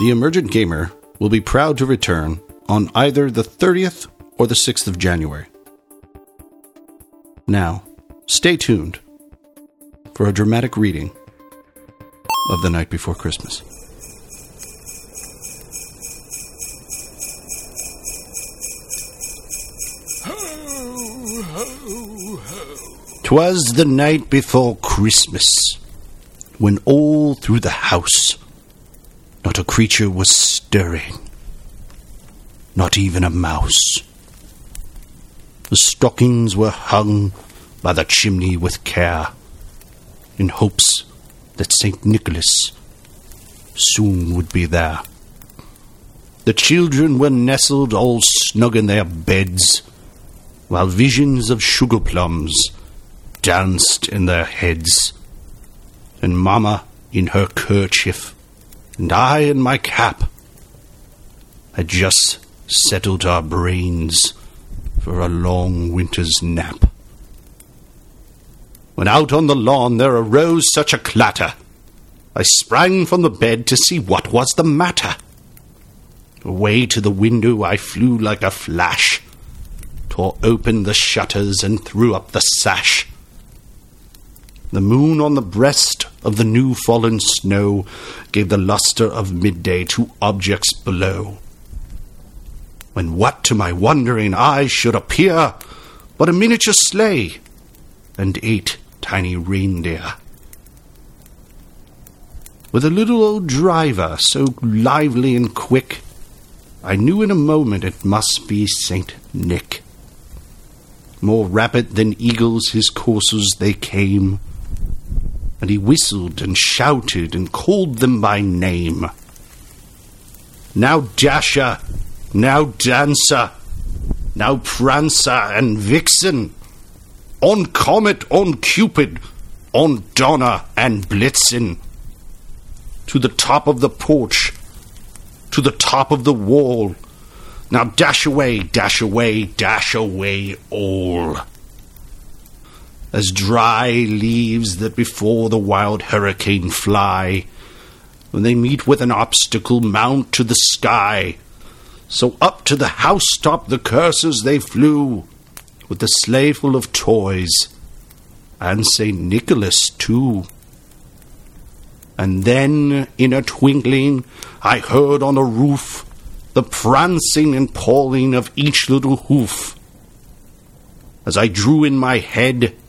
The Emergent Gamer will be proud to return on either the 30th or the 6th of January. Now, stay tuned for a dramatic reading of The Night Before Christmas. Twas the night before Christmas, when all through the house not a creature was stirring, not even a mouse. The stockings were hung by the chimney with care, in hopes that St. Nicholas soon would be there. The children were nestled all snug in their beds, while visions of sugar plums danced in their heads, and Mamma in her kerchief, and I in my cap, had just settled our brains for a long winter's nap. When out on the lawn there arose such a clatter, I sprang from the bed to see what was the matter. Away to the window I flew like a flash, tore open the shutters and threw up the sash. The moon on the breast of the new fallen snow gave the luster of midday to objects below. When what to my wondering eyes should appear but a miniature sleigh and eight tiny reindeer. With a little old driver so lively and quick, I knew in a moment it must be Saint Nick. More rapid than eagles his coursers they came, and he whistled and shouted and called them by name. Now Dasher, now Dancer, now Prancer and Vixen, on Comet, on Cupid, on Donner and Blitzen, to the top of the porch, to the top of the wall. Now dash away, dash away, dash away all as dry leaves that before the wild hurricane fly, when they meet with an obstacle mount to the sky. So up to the housetop the curses they flew, with the sleigh full of toys, and St. Nicholas too. And then, in a twinkling, I heard on the roof the prancing and pawing of each little hoof. As I drew in my head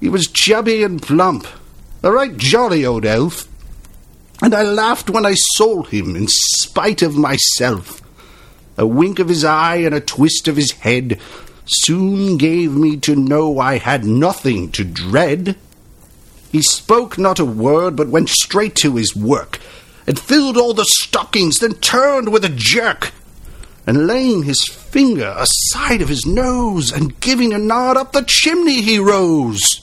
He was chubby and plump, a right jolly old elf, and I laughed when I saw him in spite of myself. A wink of his eye and a twist of his head soon gave me to know I had nothing to dread. He spoke not a word, but went straight to his work, and filled all the stockings, then turned with a jerk, and laying his finger aside of his nose, and giving a nod up the chimney he rose.